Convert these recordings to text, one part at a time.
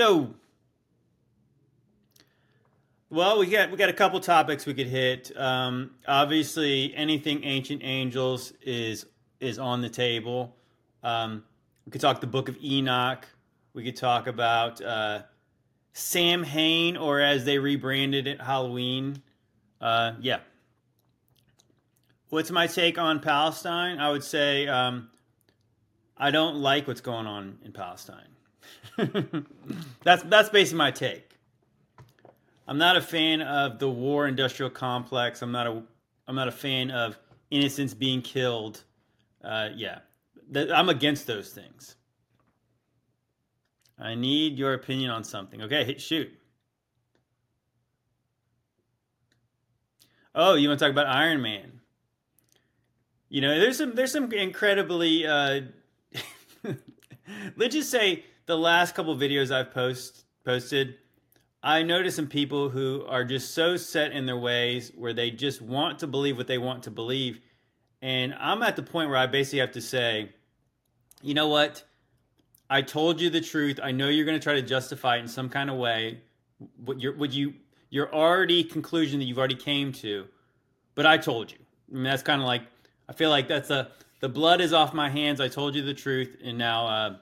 Yo. Well, we got we got a couple topics we could hit. Um, obviously, anything ancient angels is is on the table. Um, we could talk the Book of Enoch. We could talk about uh, Samhain, or as they rebranded it, Halloween. Uh, yeah. What's my take on Palestine? I would say um, I don't like what's going on in Palestine. that's that's basically my take. I'm not a fan of the war industrial complex. I'm not a I'm not a fan of innocents being killed. Uh, yeah, I'm against those things. I need your opinion on something. Okay, hit shoot. Oh, you want to talk about Iron Man? You know, there's some there's some incredibly uh, let's just say the last couple videos I've post posted, I notice some people who are just so set in their ways where they just want to believe what they want to believe. And I'm at the point where I basically have to say, you know what? I told you the truth. I know you're going to try to justify it in some kind of way. What you would you your already conclusion that you've already came to, but I told you. I mean, that's kind of like I feel like that's a the blood is off my hands. I told you the truth, and now uh,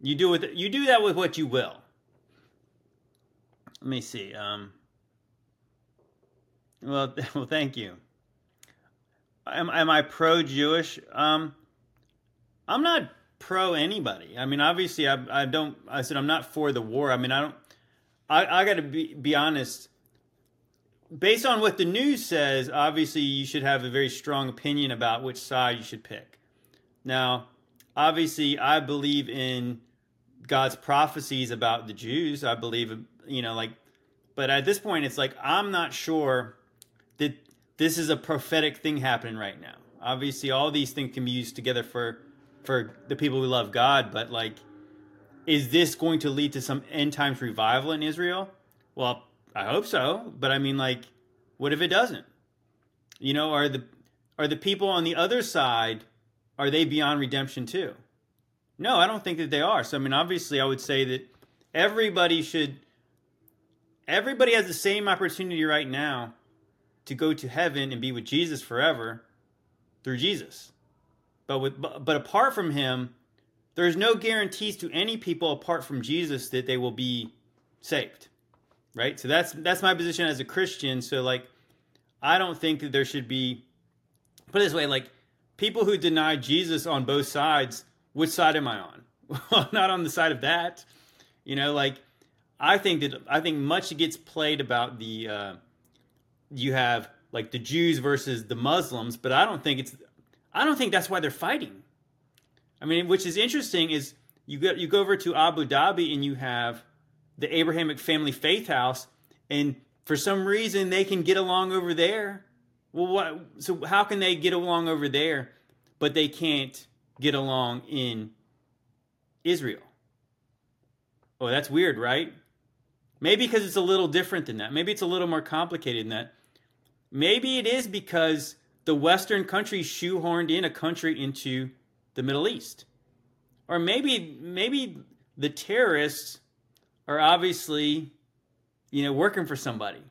you do with you do that with what you will. Let me see. Um, well, well, thank you. Am, am I pro-Jewish? Um, I'm not pro anybody. I mean, obviously, I, I don't. I said I'm not for the war. I mean, I don't. I, I got to be be honest. Based on what the news says, obviously, you should have a very strong opinion about which side you should pick. Now, obviously, I believe in God's prophecies about the Jews. I believe, you know, like, but at this point, it's like I'm not sure that this is a prophetic thing happening right now. Obviously, all these things can be used together for for the people who love God, but like, is this going to lead to some end times revival in Israel? Well, I hope so, but I mean, like, what if it doesn't? You know, are the are the people on the other side are they beyond redemption too? No, I don't think that they are. So I mean, obviously, I would say that everybody should everybody has the same opportunity right now to go to heaven and be with Jesus forever through Jesus. But with but apart from him, there's no guarantees to any people apart from Jesus that they will be saved. Right? So that's that's my position as a Christian. So like I don't think that there should be put it this way, like people who deny Jesus on both sides, which side am I on? Well, not on the side of that. You know, like I think that I think much gets played about the uh, you have like the Jews versus the Muslims, but I don't think it's I don't think that's why they're fighting. I mean, which is interesting is you go you go over to Abu Dhabi and you have the Abrahamic family faith house, and for some reason they can get along over there. Well, what? So how can they get along over there, but they can't get along in Israel? Oh, that's weird, right? Maybe because it's a little different than that. Maybe it's a little more complicated than that. Maybe it is because the Western countries shoehorned in a country into the Middle East. Or maybe maybe the terrorists are obviously, you know, working for somebody.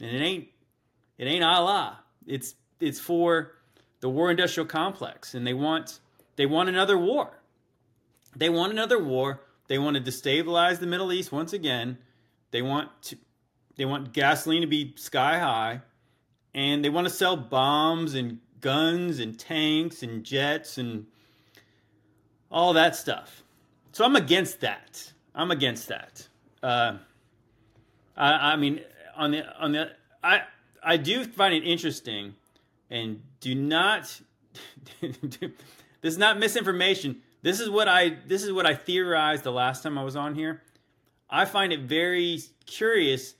And it ain't it ain't Allah. It's it's for the war industrial complex and they want they want another war. They want another war. They want to destabilize the Middle East once again. They want to they want gasoline to be sky high and they want to sell bombs and guns and tanks and jets and all that stuff. So I'm against that. I'm against that. Uh, I, I mean, on the on the I I do find it interesting, and do not. this is not misinformation. This is what I this is what I theorized the last time I was on here. I find it very curious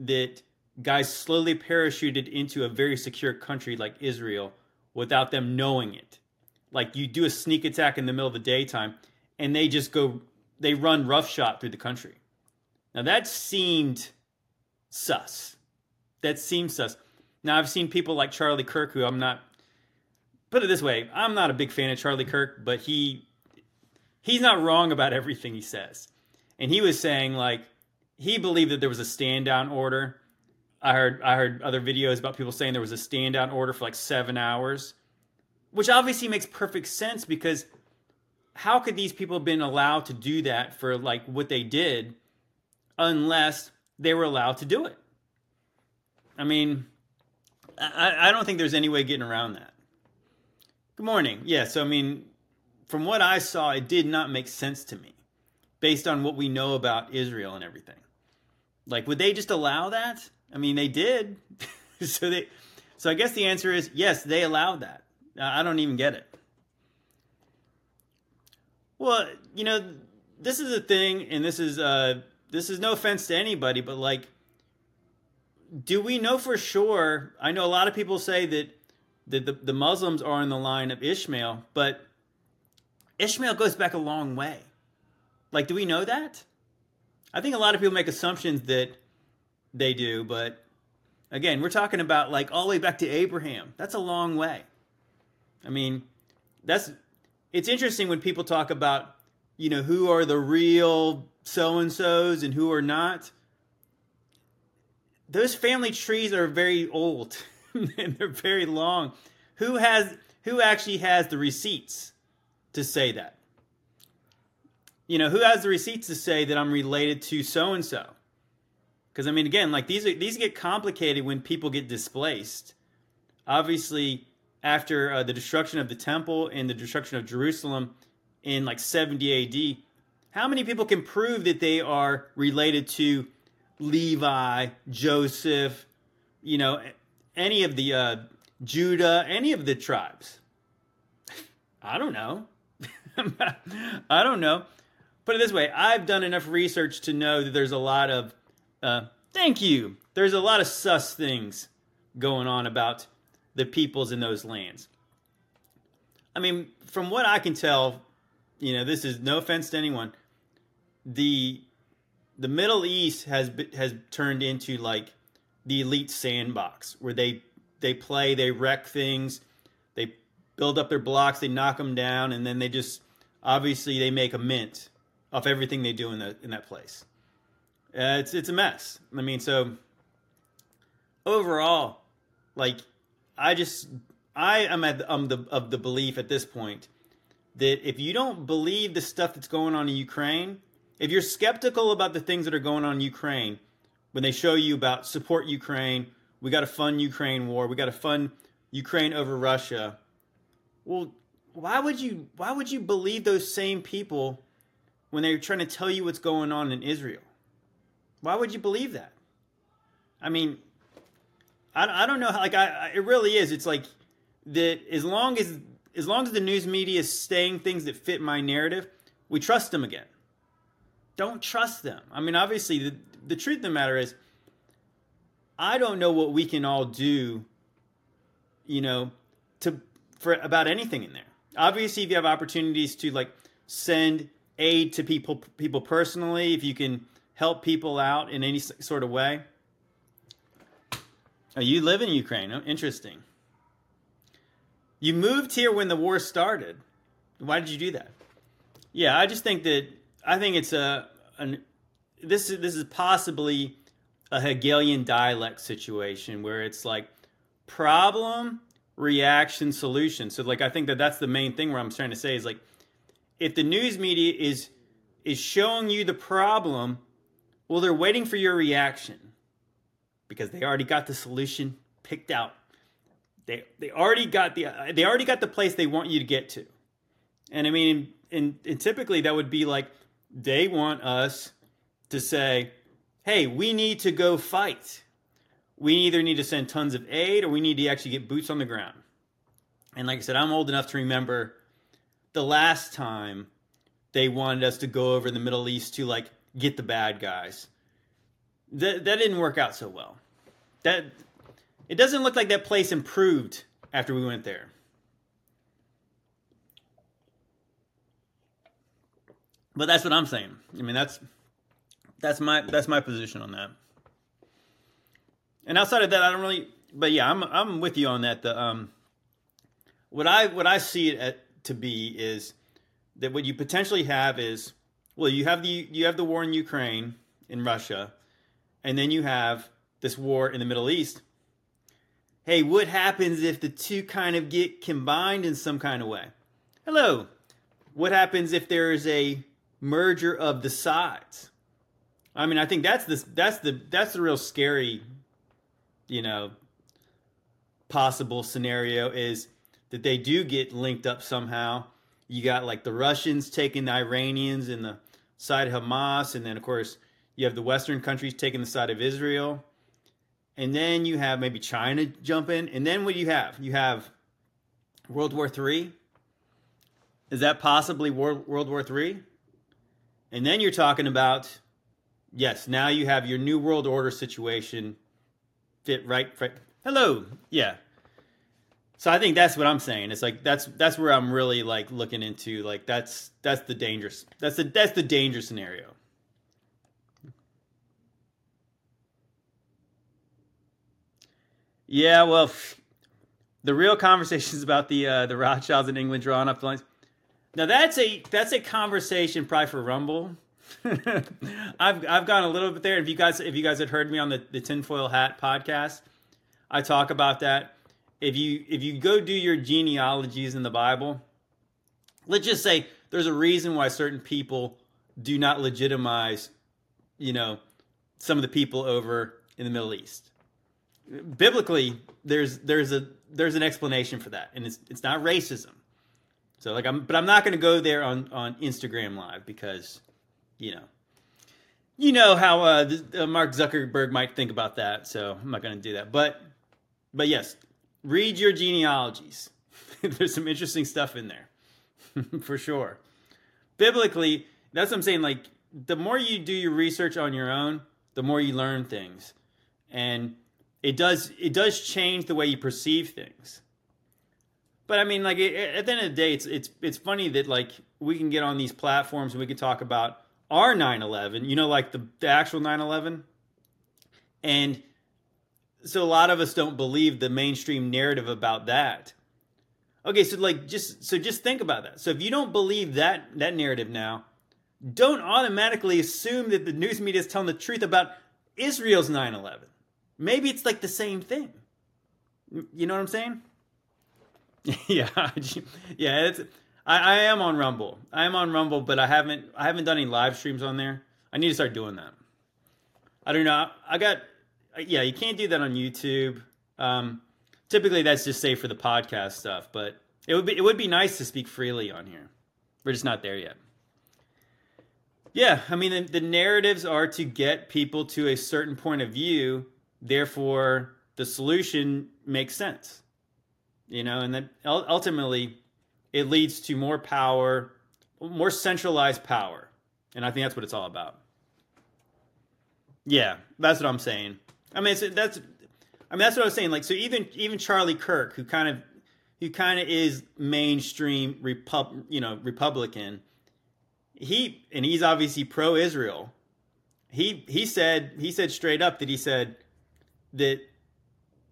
that guys slowly parachuted into a very secure country like Israel without them knowing it. Like you do a sneak attack in the middle of the daytime and they just go they run roughshod through the country. Now that seemed sus. That seems sus. Now I've seen people like Charlie Kirk who I'm not put it this way, I'm not a big fan of Charlie Kirk, but he he's not wrong about everything he says. And he was saying like he believed that there was a stand down order. I heard I heard other videos about people saying there was a stand down order for like 7 hours, which obviously makes perfect sense because how could these people have been allowed to do that for like what they did unless they were allowed to do it? I mean, I, I don't think there's any way getting around that. Good morning. Yeah, so I mean, from what I saw, it did not make sense to me based on what we know about Israel and everything. Like, would they just allow that? I mean, they did. so they, so I guess the answer is yes, they allowed that. I don't even get it. Well, you know, this is a thing, and this is uh, this is no offense to anybody, but like, do we know for sure? I know a lot of people say that that the, the Muslims are in the line of Ishmael, but Ishmael goes back a long way. Like, do we know that? I think a lot of people make assumptions that they do, but again, we're talking about like all the way back to Abraham. That's a long way. I mean, that's it's interesting when people talk about, you know, who are the real so and so's and who are not. Those family trees are very old and they're very long. Who has who actually has the receipts to say that? You know, who has the receipts to say that I'm related to so and so? Because I mean, again, like these are these get complicated when people get displaced. Obviously, after uh, the destruction of the temple and the destruction of Jerusalem in like 70 AD, how many people can prove that they are related to Levi, Joseph, you know, any of the uh, Judah, any of the tribes? I don't know. I don't know. Put it this way I've done enough research to know that there's a lot of, uh, thank you, there's a lot of sus things going on about the peoples in those lands. I mean, from what I can tell, you know, this is no offense to anyone. The the Middle East has has turned into like the elite sandbox where they they play, they wreck things, they build up their blocks, they knock them down, and then they just obviously they make a mint off everything they do in that in that place. Uh, it's it's a mess. I mean, so overall, like I just I am at the, um, the of the belief at this point that if you don't believe the stuff that's going on in Ukraine, if you're skeptical about the things that are going on in Ukraine, when they show you about support Ukraine, we got to fund Ukraine war, we got to fund Ukraine over Russia. Well, why would you why would you believe those same people when they're trying to tell you what's going on in Israel? Why would you believe that? I mean, I, I don't know. Like, I, it really is. It's like that. As long as as long as the news media is saying things that fit my narrative, we trust them again. Don't trust them. I mean, obviously, the the truth of the matter is, I don't know what we can all do. You know, to for about anything in there. Obviously, if you have opportunities to like send aid to people people personally, if you can help people out in any sort of way, Oh, you live in Ukraine. Oh, interesting. You moved here when the war started. Why did you do that? Yeah, I just think that I think it's a an, this is this is possibly a Hegelian dialect situation where it's like problem, reaction, solution. So like I think that that's the main thing where I'm trying to say is like if the news media is is showing you the problem, well they're waiting for your reaction because they already got the solution picked out. They they already got the they already got the place they want you to get to. And I mean, and, and typically that would be like they want us to say, "Hey, we need to go fight. We either need to send tons of aid or we need to actually get boots on the ground." And like I said, I'm old enough to remember the last time they wanted us to go over the Middle East to like get the bad guys that that didn't work out so well. That it doesn't look like that place improved after we went there. But that's what I'm saying. I mean, that's that's my that's my position on that. And outside of that, I don't really. But yeah, I'm I'm with you on that. The um, what I what I see it at, to be is that what you potentially have is well, you have the you have the war in Ukraine in Russia, and then you have this war in the Middle East. Hey, what happens if the two kind of get combined in some kind of way? Hello. What happens if there is a merger of the sides? I mean, I think that's the that's the that's the real scary, you know, possible scenario is that they do get linked up somehow. You got like the Russians taking the Iranians and the side of Hamas, and then of course you have the Western countries taking the side of Israel, and then you have maybe China jump in, and then what do you have? You have World War Three. Is that possibly World World War Three? And then you're talking about yes, now you have your new world order situation fit right, right. Hello, yeah. So I think that's what I'm saying. It's like that's that's where I'm really like looking into like that's that's the dangerous that's the that's the danger scenario. Yeah, well, the real conversations about the uh, the Rothschilds in England drawing up the lines. Now that's a that's a conversation probably for Rumble. I've I've gone a little bit there. If you guys if you guys had heard me on the the Tinfoil Hat podcast, I talk about that if you if you go do your genealogies in the Bible, let's just say there's a reason why certain people do not legitimize, you know, some of the people over in the Middle East. Biblically, there's there's a there's an explanation for that, and it's it's not racism. So like I'm, but I'm not going to go there on on Instagram Live because, you know, you know how uh, uh, Mark Zuckerberg might think about that. So I'm not going to do that. But but yes, read your genealogies. There's some interesting stuff in there, for sure. Biblically, that's what I'm saying. Like, the more you do your research on your own, the more you learn things, and it does it does change the way you perceive things. But I mean, like at the end of the day, it's it's it's funny that like we can get on these platforms and we can talk about our 9/11. You know, like the, the actual 9/11, and so a lot of us don't believe the mainstream narrative about that. Okay, so like just so just think about that. So if you don't believe that that narrative now, don't automatically assume that the news media is telling the truth about Israel's 9/11. Maybe it's like the same thing. You know what I'm saying? yeah, yeah. It's I, I am on Rumble. I am on Rumble, but I haven't I haven't done any live streams on there. I need to start doing that. I don't know. I got yeah, you can't do that on YouTube. Um, typically, that's just safe for the podcast stuff, but it would be it would be nice to speak freely on here. We're just not there yet. Yeah, I mean, the, the narratives are to get people to a certain point of view. Therefore, the solution makes sense. You know, and then ultimately, it leads to more power, more centralized power, and I think that's what it's all about. Yeah, that's what I'm saying. I mean, that's I mean that's what I was saying. Like, so even even Charlie Kirk, who kind of who kind of is mainstream repub, you know, Republican, he and he's obviously pro-Israel. He he said he said straight up that he said that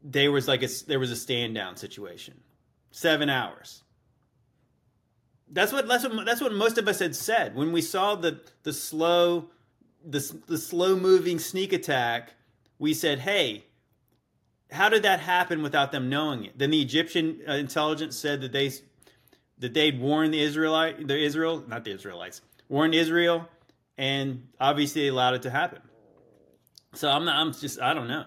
there was like a there was a stand down situation, seven hours. That's what that's what that's what most of us had said when we saw the the slow the the slow moving sneak attack we said, hey, how did that happen without them knowing it? Then the Egyptian uh, intelligence said that they that they'd warned the Israelite, the Israel, not the Israelites, warned Israel, and obviously they allowed it to happen. So I'm not, I'm just, I don't know.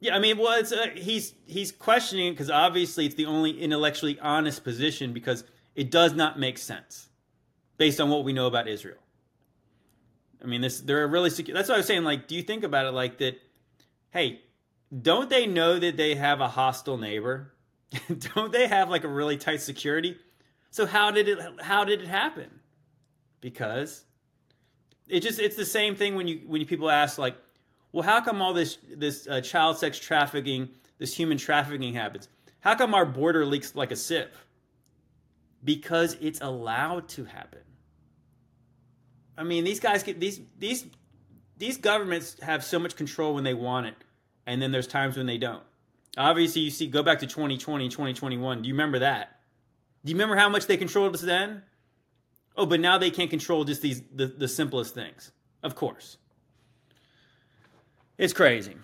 Yeah, I mean, well, it's uh, he's he's questioning it because obviously it's the only intellectually honest position because it does not make sense based on what we know about Israel. I mean, this they're really secure. That's what I was saying. Like, do you think about it like that? Hey, don't they know that they have a hostile neighbor? don't they have like a really tight security? So how did it how did it happen? Because it just it's the same thing when you when people ask like, well, how come all this this uh, child sex trafficking, this human trafficking happens? How come our border leaks like a sieve? Because it's allowed to happen. I mean, these guys get these these these governments have so much control when they want it, and then there's times when they don't. Obviously, you see, go back to 2020, 2021. Do you remember that? Do you remember how much they controlled us then? Oh, but now they can't control just these the, the simplest things. Of course. It's crazy.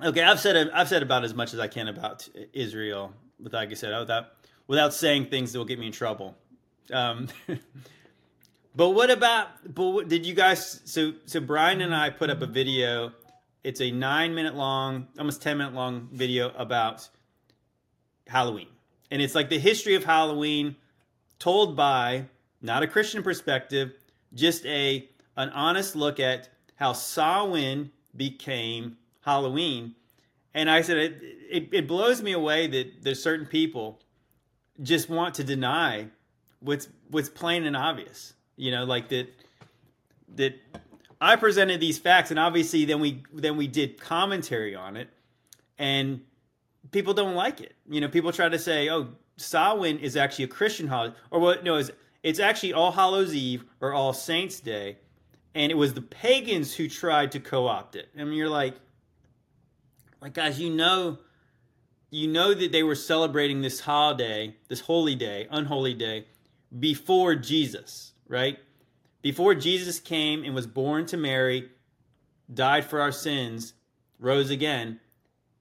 Okay, I've said I've said about as much as I can about Israel, but like I said, without without saying things that will get me in trouble. Um, but what about? But what, did you guys? So so Brian and I put up a video. It's a nine minute long, almost ten minute long video about Halloween, and it's like the history of Halloween, told by not a Christian perspective, just a an honest look at how Samhain became Halloween. And I said it, it, it blows me away that there's certain people just want to deny what's what's plain and obvious. You know, like that that I presented these facts, and obviously then we then we did commentary on it, and people don't like it. You know, people try to say, "Oh, Samhain is actually a Christian holiday," or what? No, it's it's actually All Hallows Eve or All Saints Day, and it was the pagans who tried to co-opt it. I mean, you're like, like guys, you know you know that they were celebrating this holiday, this holy day, unholy day, before Jesus, right? Before Jesus came and was born to Mary, died for our sins, rose again,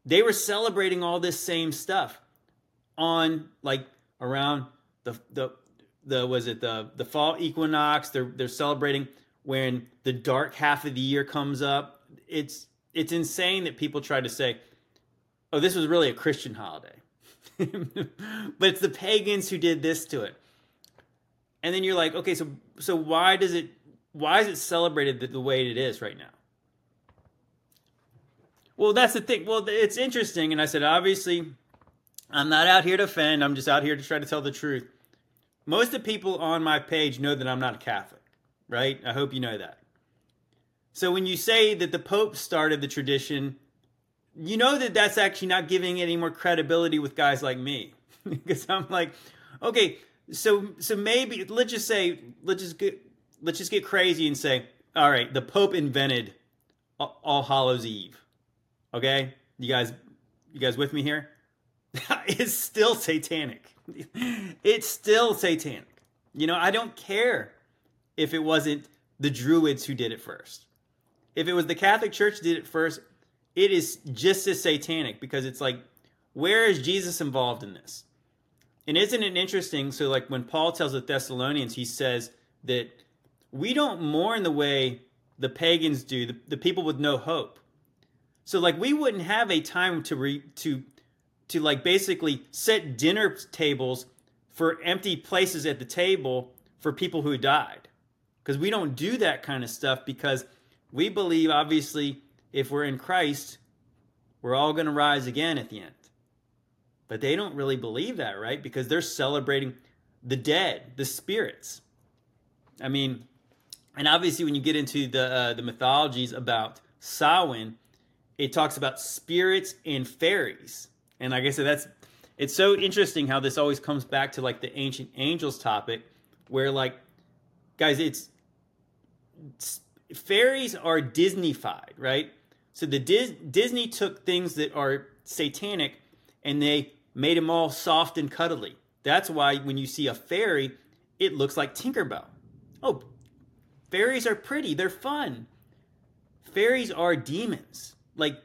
they were celebrating all this same stuff on like around the the the was it the the fall equinox they're they're celebrating when the dark half of the year comes up it's it's insane that people try to say oh, this was really a Christian holiday. but it's the pagans who did this to it. And then you're like, okay, so so why does it why is it celebrated the, the way it is right now? Well, that's the thing. Well, it's interesting, and I said obviously, I'm not out here to offend. I'm just out here to try to tell the truth. Most of the people on my page know that I'm not a Catholic, right? I hope you know that. So when you say that the Pope started the tradition you know that that's actually not giving any more credibility with guys like me because I'm like, okay, so so maybe let's just say let's just get let's just get crazy and say, all right, the Pope invented All Hallows Eve. Okay, you guys, you guys with me here? it's still satanic. it's still satanic. You know, I don't care if it wasn't the Druids who did it first. If it was the Catholic Church did it first, it is just as satanic because it's like, where is Jesus involved in this? And isn't it interesting? So, like when Paul tells the Thessalonians, he says that we don't mourn the way the pagans do, the, the people with no hope. So, like, we wouldn't have a time to re, to to like basically set dinner tables for empty places at the table for people who died, because we don't do that kind of stuff because we believe, obviously, if we're in Christ, we're all going to rise again at the end. But they don't really believe that, right? Because they're celebrating the dead, the spirits. I mean, and obviously when you get into the uh, the mythologies about Samhain, it talks about spirits and fairies. And like I said, that's it's so interesting how this always comes back to like the ancient angels topic, where like guys, it's, it's fairies are Disneyfied, right? So the Dis- Disney took things that are satanic and they made them all soft and cuddly. That's why when you see a fairy, it looks like Tinkerbell. Oh, fairies are pretty. They're fun. Fairies are demons. Like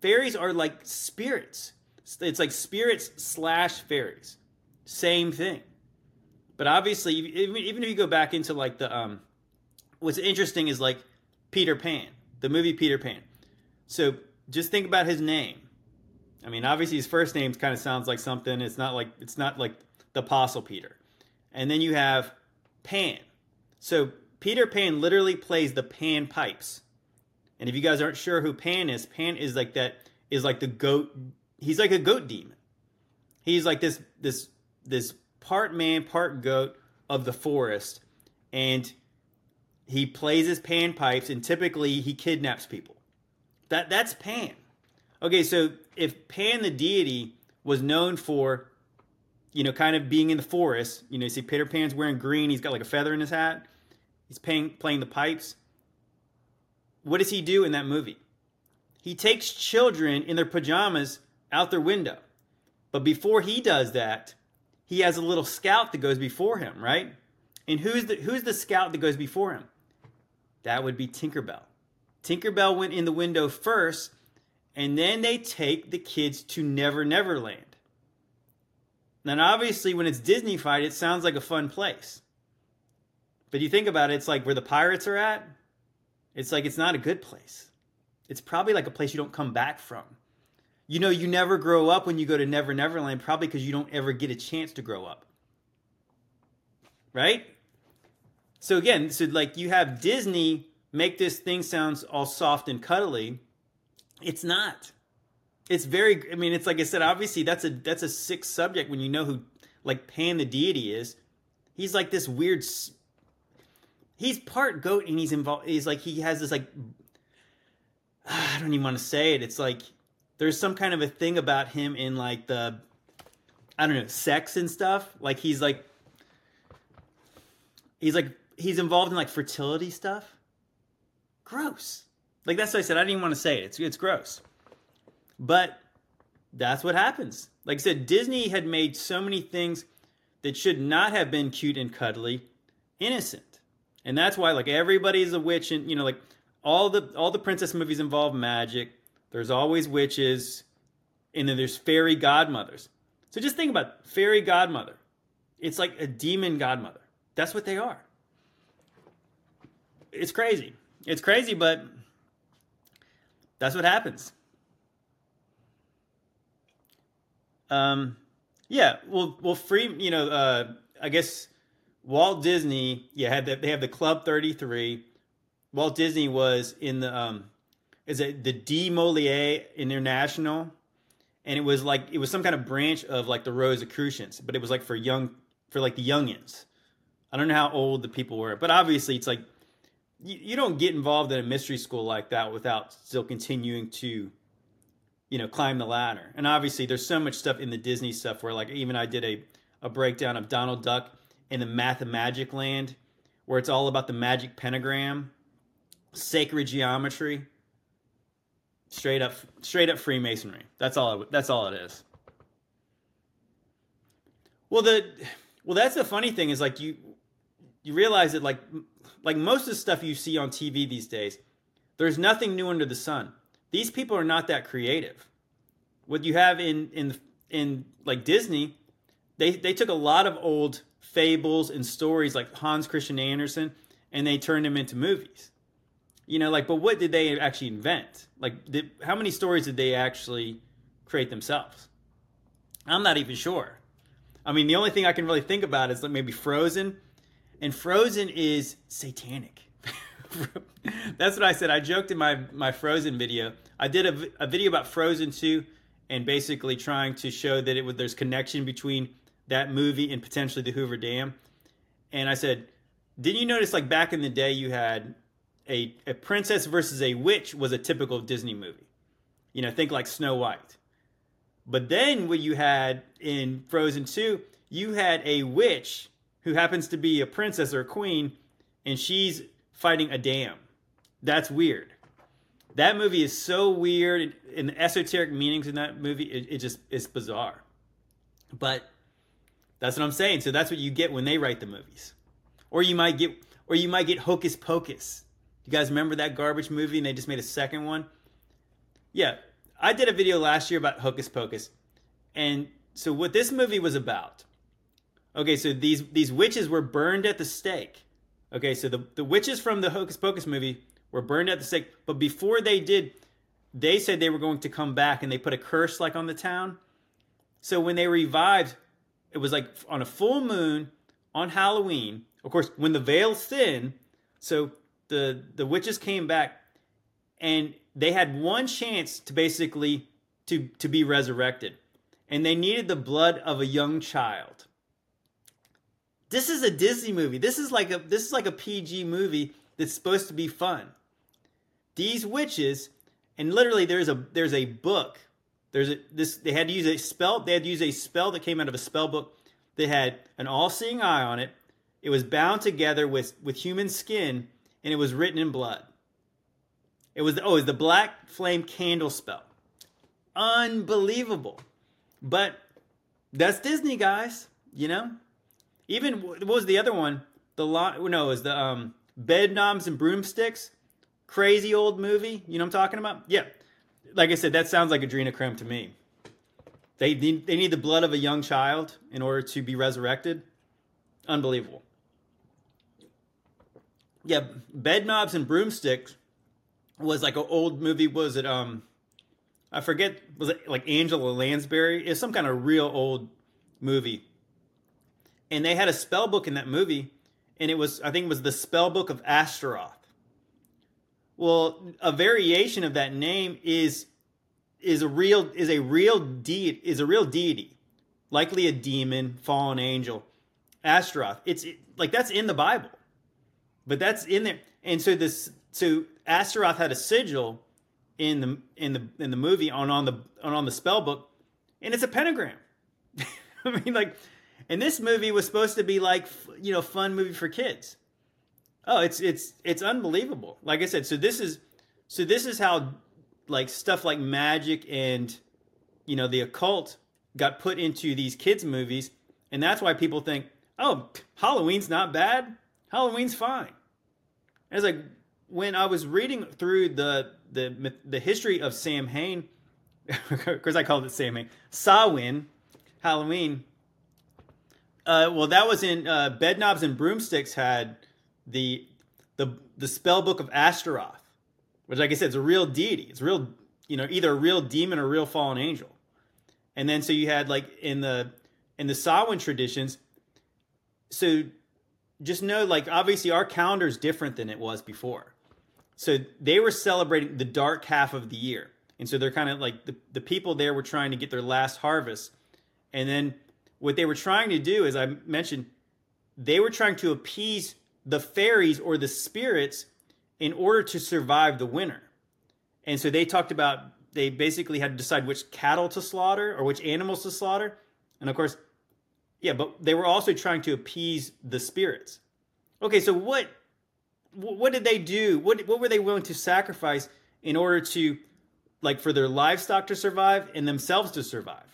fairies are like spirits. It's like spirits slash fairies. Same thing. But obviously, even if you go back into like the um, what's interesting is like Peter Pan, the movie Peter Pan. So just think about his name. I mean, obviously his first name kind of sounds like something. It's not like it's not like the Apostle Peter. And then you have Pan. So Peter Pan literally plays the pan pipes. And if you guys aren't sure who Pan is, Pan is like that is like the goat. He's like a goat demon. He's like this this this part man, part goat of the forest, and he plays his pan pipes. And typically he kidnaps people. That that's Pan. Okay, so if Pan the deity was known for, you know, kind of being in the forest, you know, you see Peter Pan's wearing green, he's got like a feather in his hat, he's playing playing the pipes. What does he do in that movie? He takes children in their pajamas out their window. But before he does that, he has a little scout that goes before him, right? And who's the who's the scout that goes before him? That would be Tinkerbell. Tinkerbell went in the window first, and then they take the kids to Never Never Land. Now, obviously, when it's Disneyfied, it sounds like a fun place. But you think about it, it's like where the pirates are at. It's like it's not a good place. It's probably like a place you don't come back from. You know, you never grow up when you go to Never Never Land, probably because you don't ever get a chance to grow up. Right? So again, so like you have Disney make this thing sounds all soft and cuddly. It's not. It's very. I mean, it's like I said. Obviously, that's a that's a sick subject when you know who like Pan the deity is. He's like this weird. He's part goat and he's involved. He's like he has this like. I don't even want to say it. It's like there's some kind of a thing about him in like the. I don't know sex and stuff. Like he's like. He's like he's involved in like fertility stuff. Gross. Like that's what I said. I didn't even want to say it. It's it's gross. But that's what happens. Like I said, Disney had made so many things that should not have been cute and cuddly innocent. And that's why like everybody's a witch and you know like all the all the princess movies involve magic. There's always witches and then there's fairy godmothers. So just think about fairy godmother. It's like a demon godmother. That's what they are. It's crazy. It's crazy, but that's what happens. Um, yeah, well, well, free. You know, uh, I guess Walt Disney. Yeah, had the, they have the Club Thirty Three. Walt Disney was in the um, is it the DeMolay International, and it was like it was some kind of branch of like the Rosicrucians, but it was like for young for like the youngins. I don't know how old the people were, but obviously it's like you, you don't get involved in a mystery school like that without still continuing to you know, climb the ladder. And obviously, there's so much stuff in the Disney stuff where, like, even I did a, a breakdown of Donald Duck in the Math of Magic Land, where it's all about the magic pentagram, sacred geometry, straight up, straight up Freemasonry. That's all. It, that's all it is. Well, the well, that's the funny thing is like you you realize that like like most of the stuff you see on TV these days, there's nothing new under the sun these people are not that creative. What you have in in in like Disney, they they took a lot of old fables and stories like Hans Christian Andersen and they turned them into movies. You know, like but what did they actually invent? Like did, how many stories did they actually create themselves? I'm not even sure. I mean, the only thing I can really think about is like maybe Frozen, and Frozen is satanic. That's what I said. I joked in my my Frozen video. I did a, a video about Frozen 2 and basically trying to show that it would there's connection between that movie and potentially the Hoover Dam. And I said, didn't you notice like back in the day you had a a princess versus a witch was a typical Disney movie. You know, think like Snow White. But then what you had in Frozen 2, you had a witch who happens to be a princess or a queen, and she's fighting a dam. That's weird. That movie is so weird, and the esoteric meanings in that movie, it, it just it's bizarre. But that's what I'm saying. So that's what you get when they write the movies, or you might get, or you might get Hocus Pocus. You guys remember that garbage movie, and they just made a second one? Yeah, I did a video last year about Hocus Pocus, and so what this movie was about. Okay, so these these witches were burned at the stake Okay, so the, the witches from the Hocus Pocus movie were burned at the stake, but before they did, they said they were going to come back and they put a curse like on the town. So when they revived, it was like on a full moon on Halloween. Of course, when the veil's thin, so the the witches came back and they had one chance to basically to to be resurrected. And they needed the blood of a young child. This is a Disney movie. This is like a this is like a PG movie that's supposed to be fun. These witches, and literally there's a there's a book. There's a this they had to use a spell. They had to use a spell that came out of a spell book that had an all-seeing eye on it. It was bound together with with human skin, and it was written in blood. It was oh, it was the black flame candle spell. Unbelievable. But that's Disney, guys. You know, even what was the other one? The lot no, it was the um, bed knobs and broomsticks. Crazy old movie. You know I'm talking about? Yeah. Like I said, that sounds like adrenochrome to me. They need, they need the blood of a young child in order to be resurrected. Unbelievable. Yeah, bed knobs and broomsticks was like an old movie. Was it um, I forget. Was it like Angela Lansbury? It's some kind of real old movie. And they had a spell book in that movie, and it was I think it was the spell book of Astaroth. Well, a variation of that name is is a real is a real de- is a real deity, likely a demon, fallen angel, Astaroth. It's it, like that's in the Bible, but that's in there. And so this so Astaroth had a sigil in the in the in the movie on on the on, on the spell book, and it's a pentagram. I mean, like, and this movie was supposed to be like you know fun movie for kids. Oh, it's it's it's unbelievable. Like I said, so this is so this is how like stuff like magic and you know the occult got put into these kids movies, and that's why people think, oh, Halloween's not bad. Halloween's fine. It's like when I was reading through the the the history of Samhain, because I called it Samhain, Samhain, Halloween. Uh, well, that was in uh, Bed Knobs and Broomsticks had the the the spell book of Astaroth, which, like I said, is a real deity. It's real, you know, either a real demon or a real fallen angel. And then so you had like in the in the Samhain traditions. So just know, like obviously, our calendar is different than it was before. So they were celebrating the dark half of the year, and so they're kind of like the the people there were trying to get their last harvest, and then what they were trying to do, as I mentioned, they were trying to appease the fairies or the spirits in order to survive the winter. And so they talked about they basically had to decide which cattle to slaughter or which animals to slaughter. And of course, yeah, but they were also trying to appease the spirits. Okay, so what what did they do? What what were they willing to sacrifice in order to like for their livestock to survive and themselves to survive?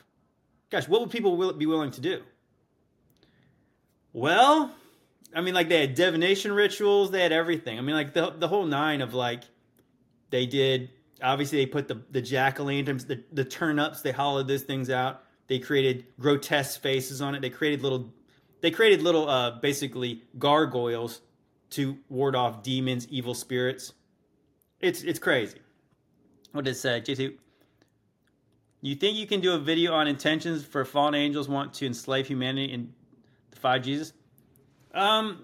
Gosh, what would people will be willing to do? Well, I mean, like they had divination rituals, they had everything. I mean, like the the whole nine of like they did. Obviously, they put the the jack o' lanterns, the the turnips. They hollowed those things out. They created grotesque faces on it. They created little, they created little, uh, basically gargoyles to ward off demons, evil spirits. It's it's crazy. What does uh, JC? You think you can do a video on intentions for fallen angels want to enslave humanity and defy Jesus? Um,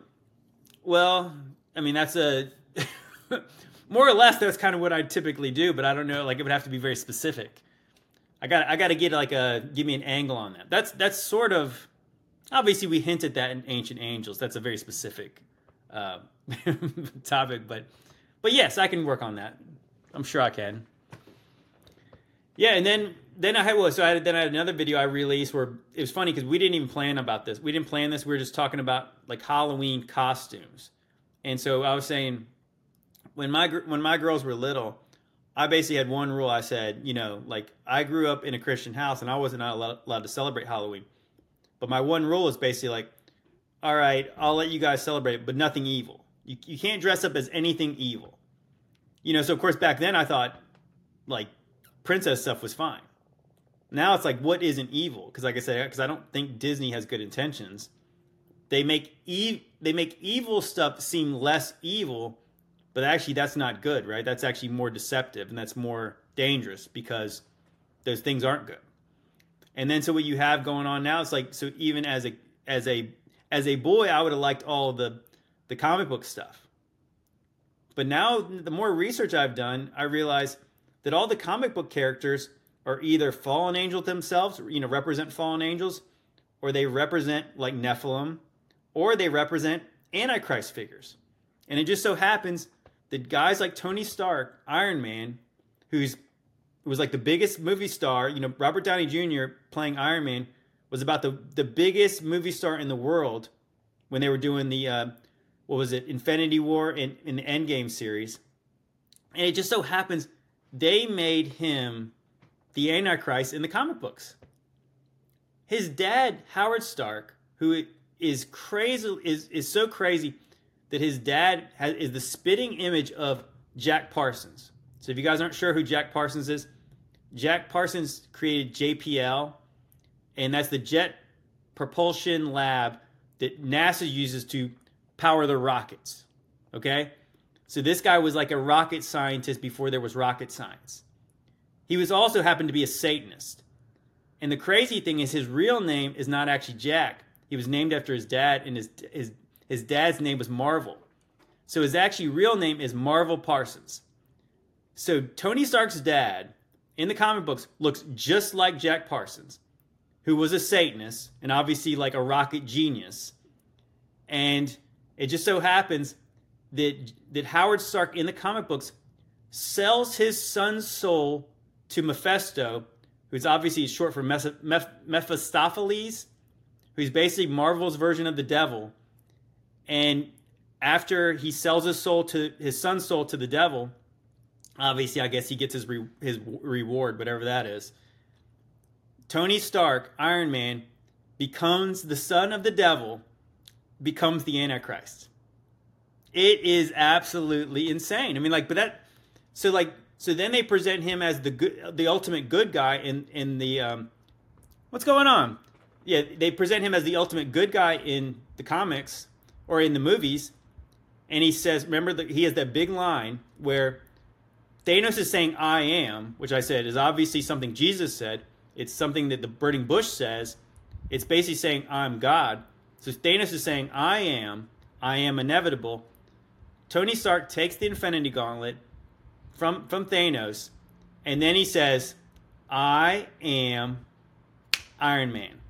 well, I mean that's a more or less that's kind of what I typically do, but I don't know. Like it would have to be very specific. I got I got to get like a give me an angle on that. That's that's sort of obviously we hinted that in Ancient Angels. That's a very specific uh, topic, but but yes, I can work on that. I'm sure I can. Yeah, and then then I had well, so I had, then I had another video I released where it was funny because we didn't even plan about this. We didn't plan this. We were just talking about like Halloween costumes, and so I was saying when my when my girls were little, I basically had one rule. I said, you know, like I grew up in a Christian house and I wasn't allowed, allowed to celebrate Halloween, but my one rule is basically like, all right, I'll let you guys celebrate, but nothing evil. You you can't dress up as anything evil, you know. So of course back then I thought like princess stuff was fine now it's like, what isn't evil? Because like I said, because I don't think Disney has good intentions. They make e- they make evil stuff seem less evil, but actually that's not good, right? That's actually more deceptive and that's more dangerous because those things aren't good. And then so what you have going on now, it's like so even as a as a as a boy, I would have liked all the the comic book stuff. But now the more research I've done, I realize that all the comic book characters are either fallen angels themselves, you know, represent fallen angels, or they represent like Nephilim, or they represent Antichrist figures. And it just so happens that guys like Tony Stark, Iron Man, who's was like the biggest movie star, you know, Robert Downey Jr. playing Iron Man was about the the biggest movie star in the world when they were doing the uh, what was it, Infinity War in, in the Endgame series. And it just so happens they made him the Antichrist in the comic books. His dad, Howard Stark, who is crazy is is so crazy that his dad has, is the spitting image of Jack Parsons. So if you guys aren't sure who Jack Parsons is, Jack Parsons created JPL, and that's the Jet Propulsion Lab that NASA uses to power the rockets. Okay? So this guy was like a rocket scientist before there was rocket science. He was also happened to be a Satanist. And the crazy thing is his real name is not actually Jack. He was named after his dad and his his his dad's name was Marvel. So his actually real name is Marvel Parsons. So Tony Stark's dad in the comic books looks just like Jack Parsons, who was a Satanist and obviously like a rocket genius. And it just so happens that that Howard Stark in the comic books sells his son's soul to Mephisto, who's obviously short for Mephistopheles, who's basically Marvel's version of the devil. And after he sells his soul to his son's soul to the devil, obviously I guess he gets his re, his reward, whatever that is. Tony Stark, Iron Man, becomes the son of the devil, becomes the Antichrist. It is absolutely insane. I mean, like, but that, so like, so then they present him as the good, the ultimate good guy in in the, um, what's going on? Yeah, they present him as the ultimate good guy in the comics or in the movies, and he says, remember that he has that big line where Thanos is saying "I am," which I said is obviously something Jesus said. It's something that the burning bush says. It's basically saying I'm God. So Thanos is saying I am. I am inevitable. Tony Stark takes the Infinity Gauntlet from from Thanos, and then he says, "I am Iron Man."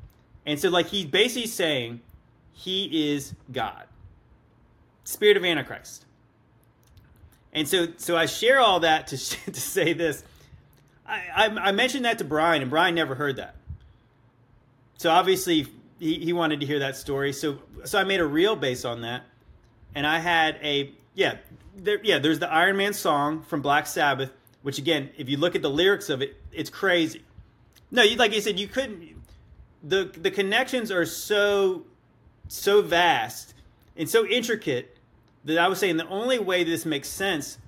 And so, like, he's basically saying he is God, Spirit of Antichrist. And so, so I share all that to to say this. I, I, I mentioned that to Brian, and Brian never heard that. So obviously, he, he wanted to hear that story. So, so I made a reel based on that, and I had a yeah, there, yeah. There's the Iron Man song from Black Sabbath, which again, if you look at the lyrics of it, it's crazy. No, you like I said, you couldn't. The the connections are so so vast and so intricate that I was saying the only way this makes sense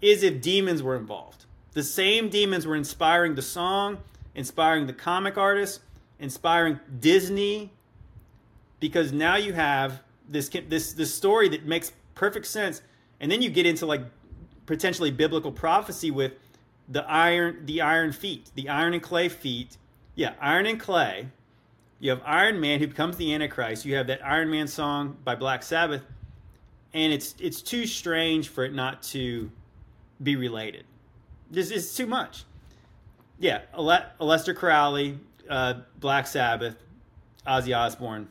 is if demons were involved. The same demons were inspiring the song, inspiring the comic artist, inspiring Disney, because now you have this this this story that makes perfect sense. And then you get into like potentially biblical prophecy with the iron the iron feet, the iron and clay feet. Yeah, iron and clay. You have Iron Man who becomes the Antichrist. You have that Iron Man song by Black Sabbath and it's it's too strange for it not to be related. This is too much. Yeah, Ale- Aleister Crowley, uh, Black Sabbath, Ozzy Osbourne.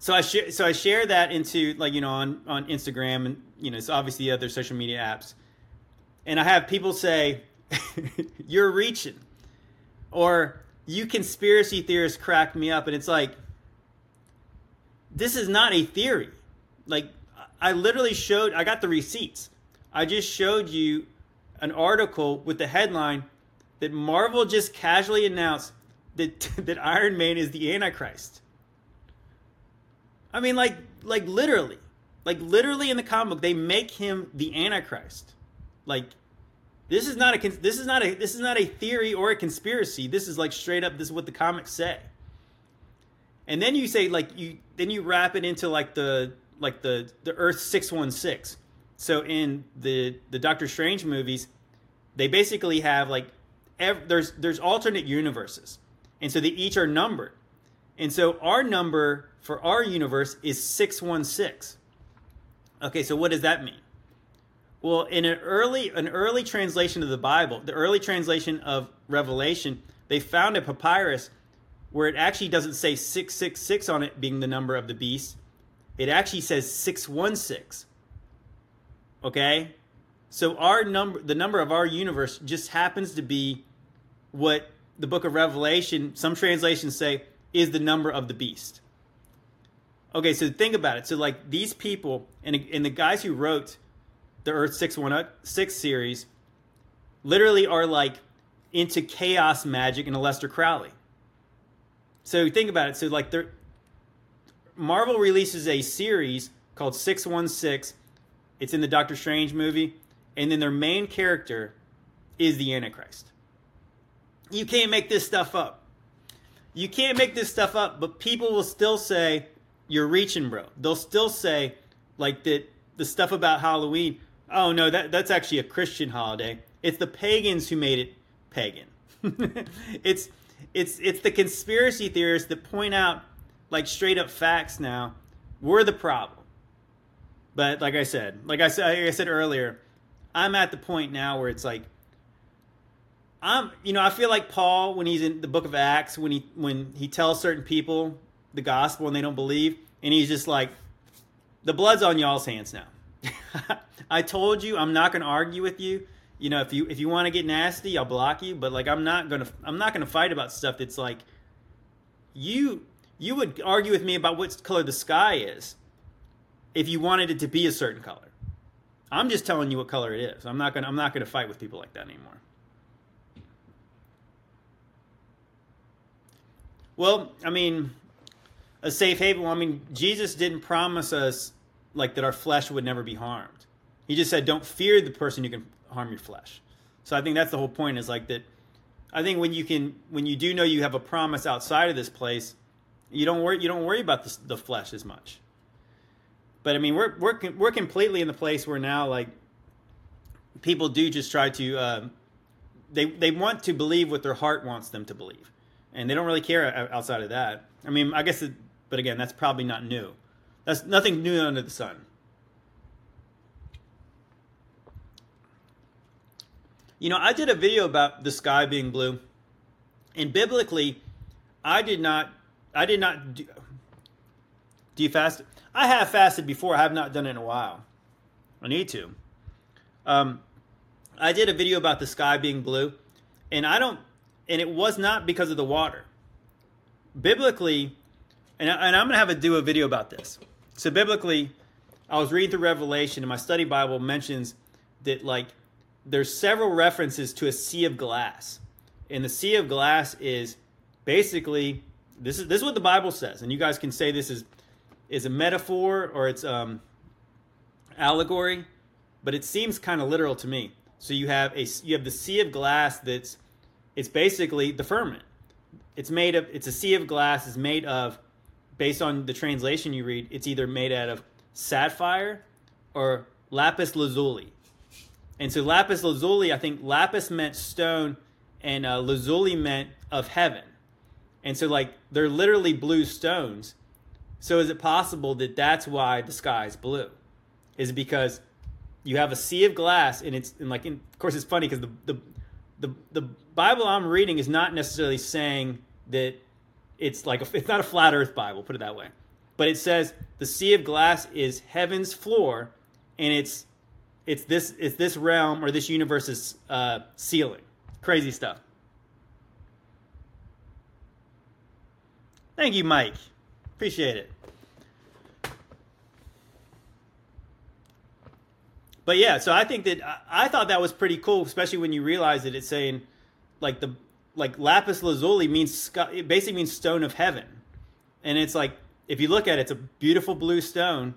So I share so I share that into like you know on on Instagram and you know it's obviously other social media apps, and I have people say, "You're reaching," or "You conspiracy theorists cracked me up," and it's like, this is not a theory. Like I literally showed, I got the receipts. I just showed you an article with the headline that Marvel just casually announced that that Iron Man is the Antichrist. I mean, like, like literally, like literally in the comic book, they make him the Antichrist. Like, this is not a this is not a this is not a theory or a conspiracy. This is like straight up. This is what the comics say. And then you say like you then you wrap it into like the like the the Earth six one six. So in the the Doctor Strange movies, they basically have like ev- there's there's alternate universes, and so they each are numbered, and so our number for our universe is six one six. Okay, so what does that mean? Well, in an early an early translation of the Bible, the early translation of Revelation, they found a papyrus where it actually doesn't say 666 on it being the number of the beast it actually says 616. Okay? So our number the number of our universe just happens to be what the book of Revelation, some translations say, is the number of the beast. Okay, so think about it. So like these people and, and the guys who wrote the Earth 616 series literally are like into chaos magic and Aleister Crowley. So think about it. So like Marvel releases a series called 616. It's in the Doctor Strange movie. And then their main character is the Antichrist. You can't make this stuff up. You can't make this stuff up, but people will still say, you're reaching, bro. They'll still say, like, that the stuff about Halloween, oh no, that, that's actually a Christian holiday. It's the pagans who made it pagan. it's it's it's the conspiracy theorists that point out like straight up facts now. We're the problem. But like I said, like I said, like I said earlier, I'm at the point now where it's like I'm, you know, I feel like Paul when he's in the book of Acts when he when he tells certain people the gospel and they don't believe, and he's just like, the blood's on y'all's hands now. I told you I'm not going to argue with you. You know, if you if you want to get nasty, I'll block you. But like, I'm not gonna I'm not gonna fight about stuff that's like, you you would argue with me about what color the sky is, if you wanted it to be a certain color. I'm just telling you what color it is. I'm not gonna I'm not gonna fight with people like that anymore. Well, I mean, a safe haven. Well, I mean, Jesus didn't promise us like that our flesh would never be harmed. He just said, "Don't fear the person who can harm your flesh." So I think that's the whole point. Is like that. I think when you can, when you do know you have a promise outside of this place, you don't worry. You don't worry about the, the flesh as much. But I mean, we're we're we're completely in the place where now like people do just try to uh, they they want to believe what their heart wants them to believe, and they don't really care outside of that. I mean, I guess, it, but again, that's probably not new. That's nothing new under the sun. You know, I did a video about the sky being blue, and biblically, I did not. I did not. Do, do you fast? I have fasted before. I have not done it in a while. I need to. Um, I did a video about the sky being blue, and I don't, and it was not because of the water. Biblically, and, I, and I'm going to have to do a video about this. So biblically, I was reading through Revelation, and my study Bible mentions that like there's several references to a sea of glass, and the sea of glass is basically this is this is what the Bible says, and you guys can say this is is a metaphor or it's um, allegory, but it seems kind of literal to me. So you have a you have the sea of glass that's it's basically the firmament. It's made of it's a sea of glass It's made of based on the translation you read, it's either made out of sapphire or lapis lazuli. And so lapis lazuli, I think lapis meant stone and uh, lazuli meant of heaven. And so like they're literally blue stones so is it possible that that's why the sky is blue? Is it because you have a sea of glass and it's and like in, of course it's funny because the, the the the Bible I'm reading is not necessarily saying that it's like a, it's not a flat Earth Bible, put it that way, but it says the sea of glass is heaven's floor, and it's it's this it's this realm or this universe's uh, ceiling. Crazy stuff. Thank you, Mike. Appreciate it. But yeah, so I think that I, thought that was pretty cool, especially when you realize that it's saying like the like lapis lazuli means it basically means stone of heaven, and it's like if you look at it, it's a beautiful blue stone.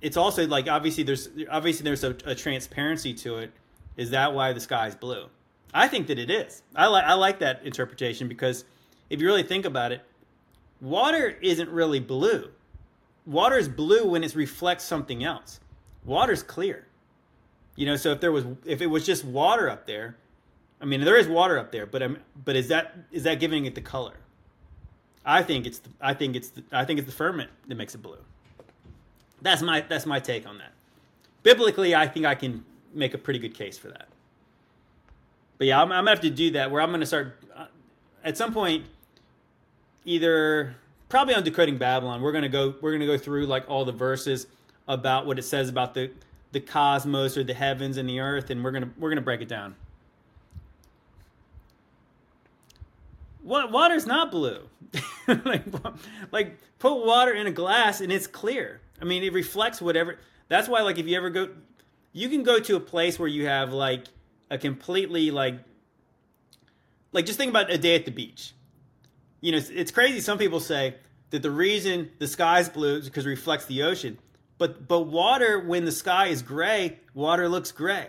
It's also like obviously there's obviously there's a, a transparency to it. Is that why the sky is blue? I think that it is. I like I like that interpretation because if you really think about it, water isn't really blue. Water is blue when it reflects something else. Water's clear. You know, so if there was if it was just water up there, I mean there is water up there, but I'm, but is that is that giving it the color? I think it's the, I think it's the, I think it's the firmament that makes it blue. That's my that's my take on that. Biblically, I think I can make a pretty good case for that. But yeah, I'm, I'm gonna have to do that where I'm gonna start uh, at some point either probably on decoding Babylon. We're gonna go we're gonna go through like all the verses about what it says about the the cosmos or the heavens and the earth, and we're gonna we're gonna break it down. What water's not blue? like, like put water in a glass and it's clear. I mean, it reflects whatever. That's why, like, if you ever go, you can go to a place where you have like a completely like, like just think about a day at the beach you know, it's, it's crazy. Some people say, that the reason the sky's blue is because it reflects the ocean. But but water, when the sky is gray, water looks gray.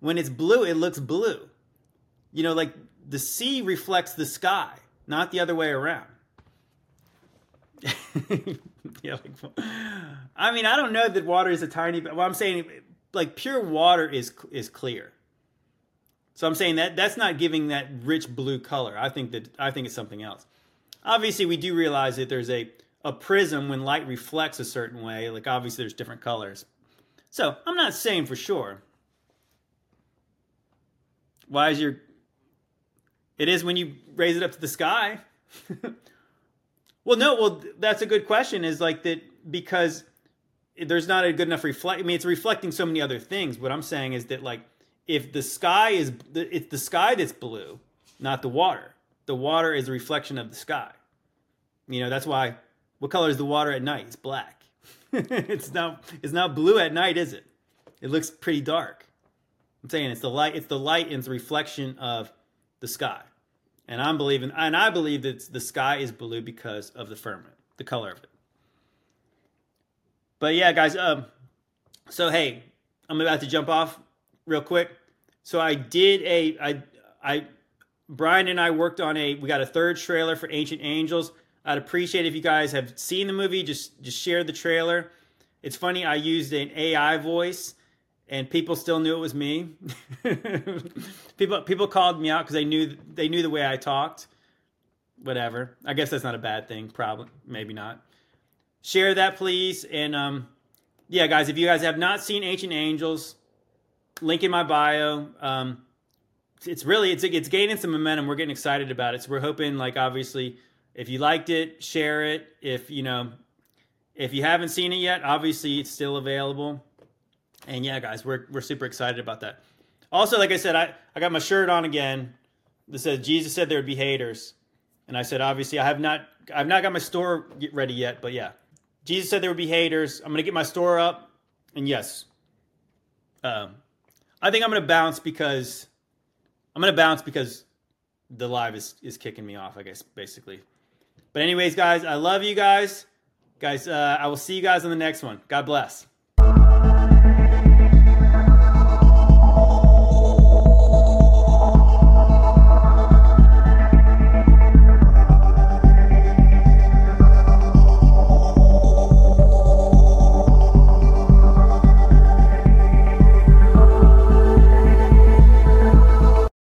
When it's blue, it looks blue. You know, like the sea reflects the sky, not the other way around. yeah, like, I mean, I don't know that water is a tiny. Well, I'm saying like pure water is is clear. So I'm saying that that's not giving that rich blue color. I think that I think it's something else. Obviously, we do realize that there's a a prism when light reflects a certain way. Like obviously, there's different colors. So I'm not saying for sure. Why is your? It is when you raise it up to the sky. well, no. Well, that's a good question. Is like that because there's not a good enough reflect. I mean, it's reflecting so many other things. What I'm saying is that like if the sky is it's the sky that's blue, not the water. The water is a reflection of the sky. You know, that's why what color is the water at night? It's black. it's not it's not blue at night, is it? It looks pretty dark. I'm saying it's the light it's the light and the reflection of the sky. And I'm believing and I believe that the sky is blue because of the firmament, the color of it. But yeah, guys, um so hey, I'm about to jump off real quick. So I did a I I Brian and I worked on a we got a third trailer for Ancient Angels. I'd appreciate if you guys have seen the movie, just just share the trailer. It's funny, I used an AI voice and people still knew it was me. people people called me out because they knew they knew the way I talked. Whatever. I guess that's not a bad thing. Probably, maybe not. Share that, please. And um, yeah, guys, if you guys have not seen Ancient Angels, link in my bio. Um, it's really it's it's gaining some momentum. We're getting excited about it. So we're hoping, like, obviously, if you liked it, share it. If you know, if you haven't seen it yet, obviously it's still available. And yeah, guys, we're we're super excited about that. Also, like I said, I I got my shirt on again. That says Jesus said there would be haters, and I said obviously I have not I've not got my store ready yet, but yeah, Jesus said there would be haters. I'm gonna get my store up, and yes, um, I think I'm gonna bounce because I'm gonna bounce because the live is is kicking me off. I guess basically. But anyways, guys, I love you guys. Guys, uh, I will see you guys on the next one. God bless.